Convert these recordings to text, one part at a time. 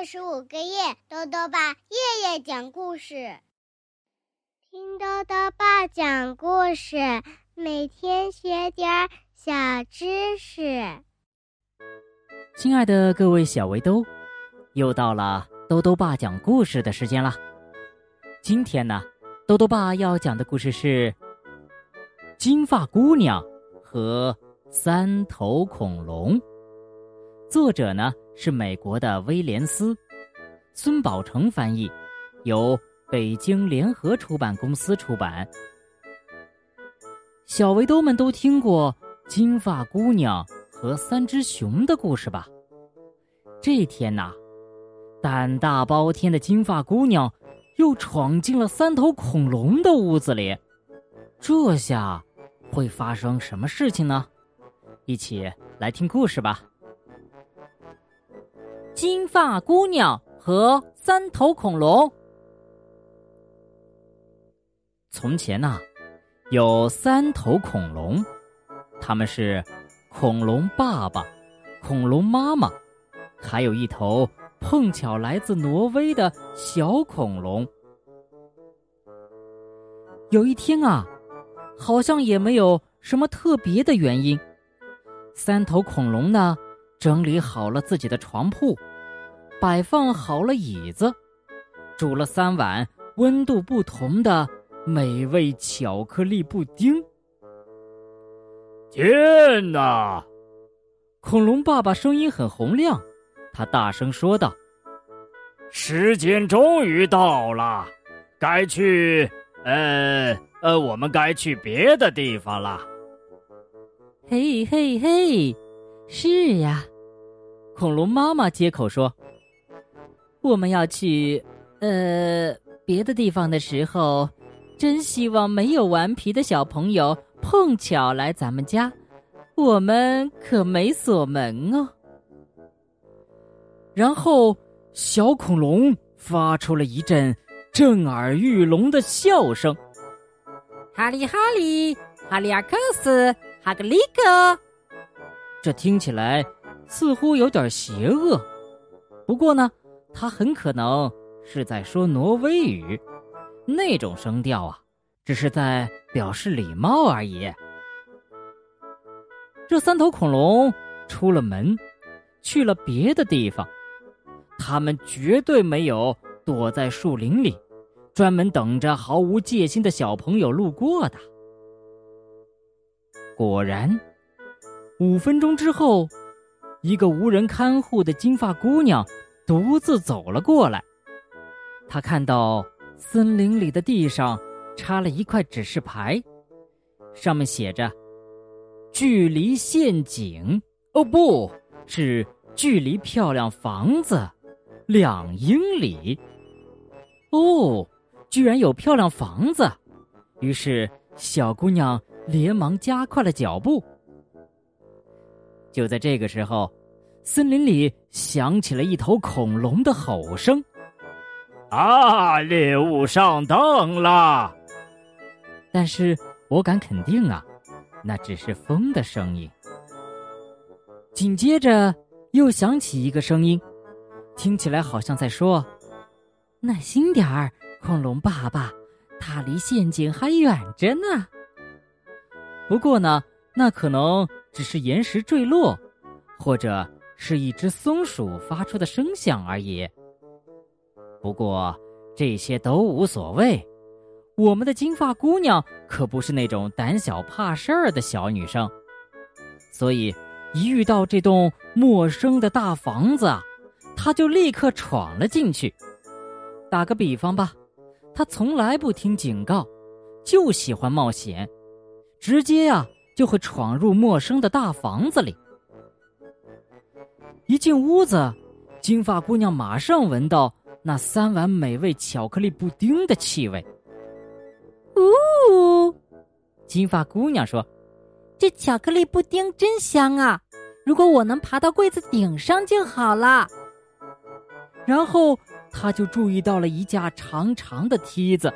二十五个月，豆豆爸夜夜讲故事，听豆豆爸讲故事，每天学点小知识。亲爱的各位小围兜，又到了豆豆爸讲故事的时间了。今天呢，豆豆爸要讲的故事是《金发姑娘和三头恐龙》，作者呢。是美国的威廉斯，孙宝成翻译，由北京联合出版公司出版。小围兜们都听过金发姑娘和三只熊的故事吧？这天呐，胆大包天的金发姑娘又闯进了三头恐龙的屋子里，这下会发生什么事情呢？一起来听故事吧。金发姑娘和三头恐龙。从前呐，有三头恐龙，他们是恐龙爸爸、恐龙妈妈，还有一头碰巧来自挪威的小恐龙。有一天啊，好像也没有什么特别的原因，三头恐龙呢，整理好了自己的床铺。摆放好了椅子，煮了三碗温度不同的美味巧克力布丁。天哪！恐龙爸爸声音很洪亮，他大声说道：“时间终于到了，该去……呃呃，我们该去别的地方了。”嘿嘿嘿，是呀，恐龙妈妈接口说。我们要去，呃，别的地方的时候，真希望没有顽皮的小朋友碰巧来咱们家，我们可没锁门哦。然后，小恐龙发出了一阵震耳欲聋的笑声：“哈利哈利，哈利亚克斯，哈格里克。”这听起来似乎有点邪恶，不过呢。他很可能是在说挪威语，那种声调啊，只是在表示礼貌而已。这三头恐龙出了门，去了别的地方，他们绝对没有躲在树林里，专门等着毫无戒心的小朋友路过的。果然，五分钟之后，一个无人看护的金发姑娘。独自走了过来，她看到森林里的地上插了一块指示牌，上面写着“距离陷阱”，哦，不是距离漂亮房子两英里。哦，居然有漂亮房子！于是小姑娘连忙加快了脚步。就在这个时候。森林里响起了一头恐龙的吼声：“啊，猎物上当了！”但是我敢肯定啊，那只是风的声音。紧接着又响起一个声音，听起来好像在说：“耐心点儿，恐龙爸爸，它离陷阱还远着呢。”不过呢，那可能只是岩石坠落，或者……是一只松鼠发出的声响而已。不过这些都无所谓，我们的金发姑娘可不是那种胆小怕事儿的小女生，所以一遇到这栋陌生的大房子，她就立刻闯了进去。打个比方吧，她从来不听警告，就喜欢冒险，直接呀就会闯入陌生的大房子里。一进屋子，金发姑娘马上闻到那三碗美味巧克力布丁的气味。呜，金发姑娘说：“这巧克力布丁真香啊！如果我能爬到柜子顶上就好了。”然后她就注意到了一架长长的梯子，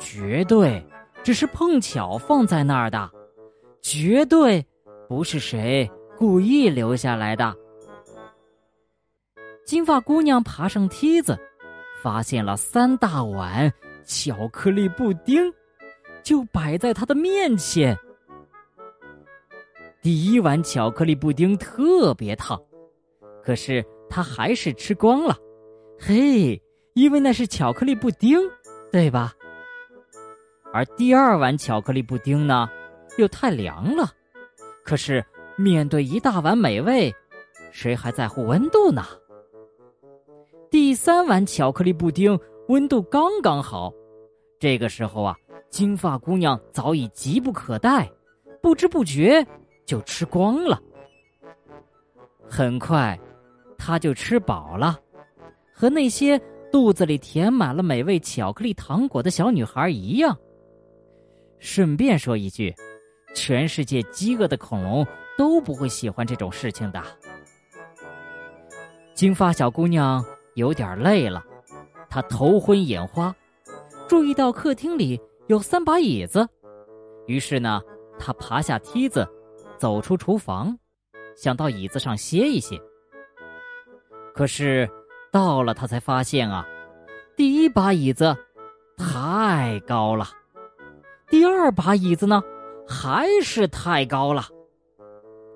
绝对只是碰巧放在那儿的，绝对不是谁故意留下来的。金发姑娘爬上梯子，发现了三大碗巧克力布丁，就摆在她的面前。第一碗巧克力布丁特别烫，可是她还是吃光了。嘿，因为那是巧克力布丁，对吧？而第二碗巧克力布丁呢，又太凉了。可是面对一大碗美味，谁还在乎温度呢？第三碗巧克力布丁温度刚刚好，这个时候啊，金发姑娘早已急不可待，不知不觉就吃光了。很快，她就吃饱了，和那些肚子里填满了美味巧克力糖果的小女孩一样。顺便说一句，全世界饥饿的恐龙都不会喜欢这种事情的。金发小姑娘。有点累了，她头昏眼花，注意到客厅里有三把椅子，于是呢，她爬下梯子，走出厨房，想到椅子上歇一歇。可是到了，他才发现啊，第一把椅子太高了，第二把椅子呢还是太高了，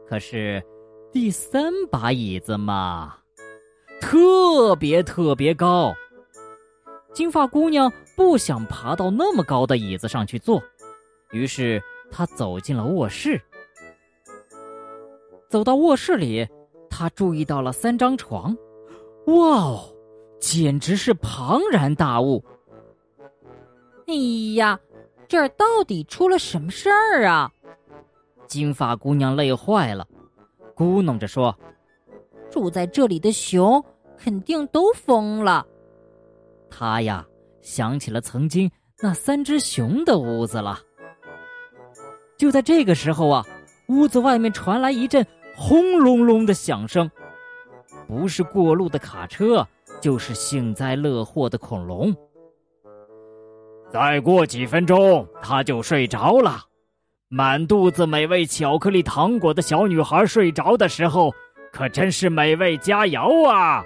可是第三把椅子嘛。特别特别高，金发姑娘不想爬到那么高的椅子上去坐，于是她走进了卧室。走到卧室里，她注意到了三张床，哇哦，简直是庞然大物！哎呀，这儿到底出了什么事儿啊？金发姑娘累坏了，咕哝着说：“住在这里的熊。”肯定都疯了。她呀，想起了曾经那三只熊的屋子了。就在这个时候啊，屋子外面传来一阵轰隆隆的响声，不是过路的卡车，就是幸灾乐祸的恐龙。再过几分钟，他就睡着了。满肚子美味巧克力糖果的小女孩睡着的时候，可真是美味佳肴啊！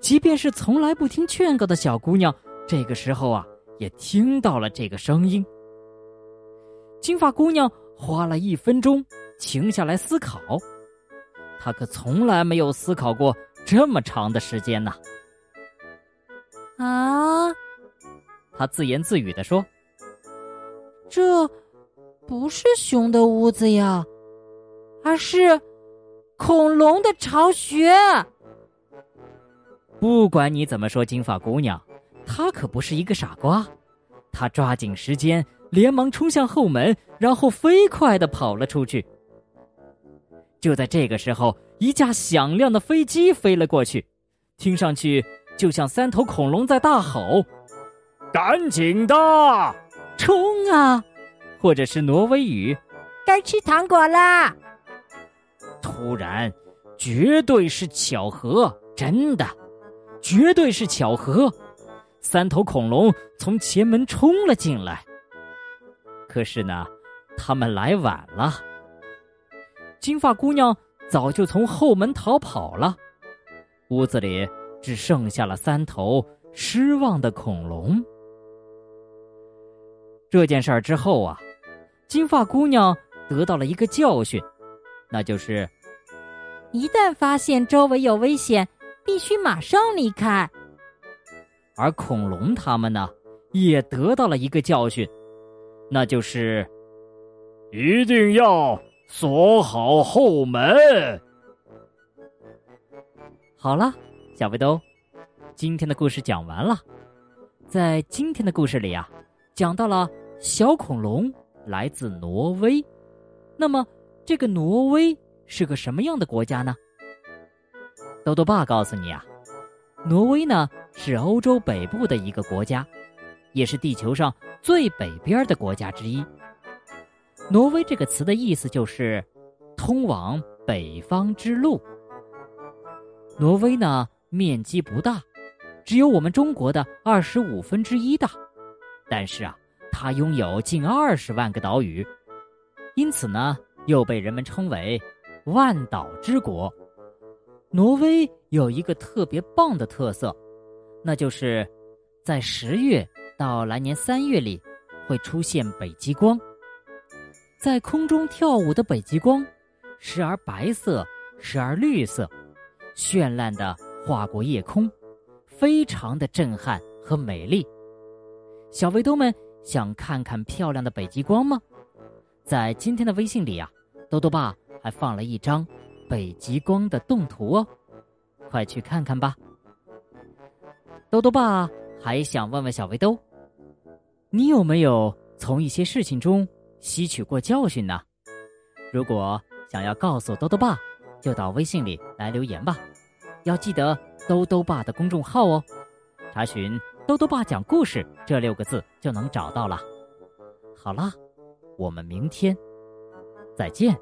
即便是从来不听劝告的小姑娘，这个时候啊，也听到了这个声音。金发姑娘花了一分钟停下来思考，她可从来没有思考过这么长的时间呢。啊，她自言自语的说：“这不是熊的屋子呀，而是恐龙的巢穴。”不管你怎么说，金发姑娘，她可不是一个傻瓜。她抓紧时间，连忙冲向后门，然后飞快的跑了出去。就在这个时候，一架响亮的飞机飞了过去，听上去就像三头恐龙在大吼：“赶紧的，冲啊！”或者是挪威语：“该吃糖果啦！”突然，绝对是巧合，真的。绝对是巧合，三头恐龙从前门冲了进来。可是呢，他们来晚了。金发姑娘早就从后门逃跑了，屋子里只剩下了三头失望的恐龙。这件事儿之后啊，金发姑娘得到了一个教训，那就是一旦发现周围有危险。必须马上离开。而恐龙他们呢，也得到了一个教训，那就是一定要锁好后门。好了，小围兜，今天的故事讲完了。在今天的故事里啊，讲到了小恐龙来自挪威。那么，这个挪威是个什么样的国家呢？豆豆爸告诉你啊，挪威呢是欧洲北部的一个国家，也是地球上最北边的国家之一。挪威这个词的意思就是通往北方之路。挪威呢面积不大，只有我们中国的二十五分之一大，但是啊，它拥有近二十万个岛屿，因此呢又被人们称为万岛之国。挪威有一个特别棒的特色，那就是在十月到来年三月里会出现北极光。在空中跳舞的北极光，时而白色，时而绿色，绚烂的划过夜空，非常的震撼和美丽。小围兜们想看看漂亮的北极光吗？在今天的微信里啊，豆豆爸还放了一张北极光的动图哦，快去看看吧。豆豆爸还想问问小围兜，你有没有从一些事情中？吸取过教训呢？如果想要告诉兜兜爸，就到微信里来留言吧。要记得兜兜爸的公众号哦，查询“兜兜爸讲故事”这六个字就能找到了。好啦，我们明天再见。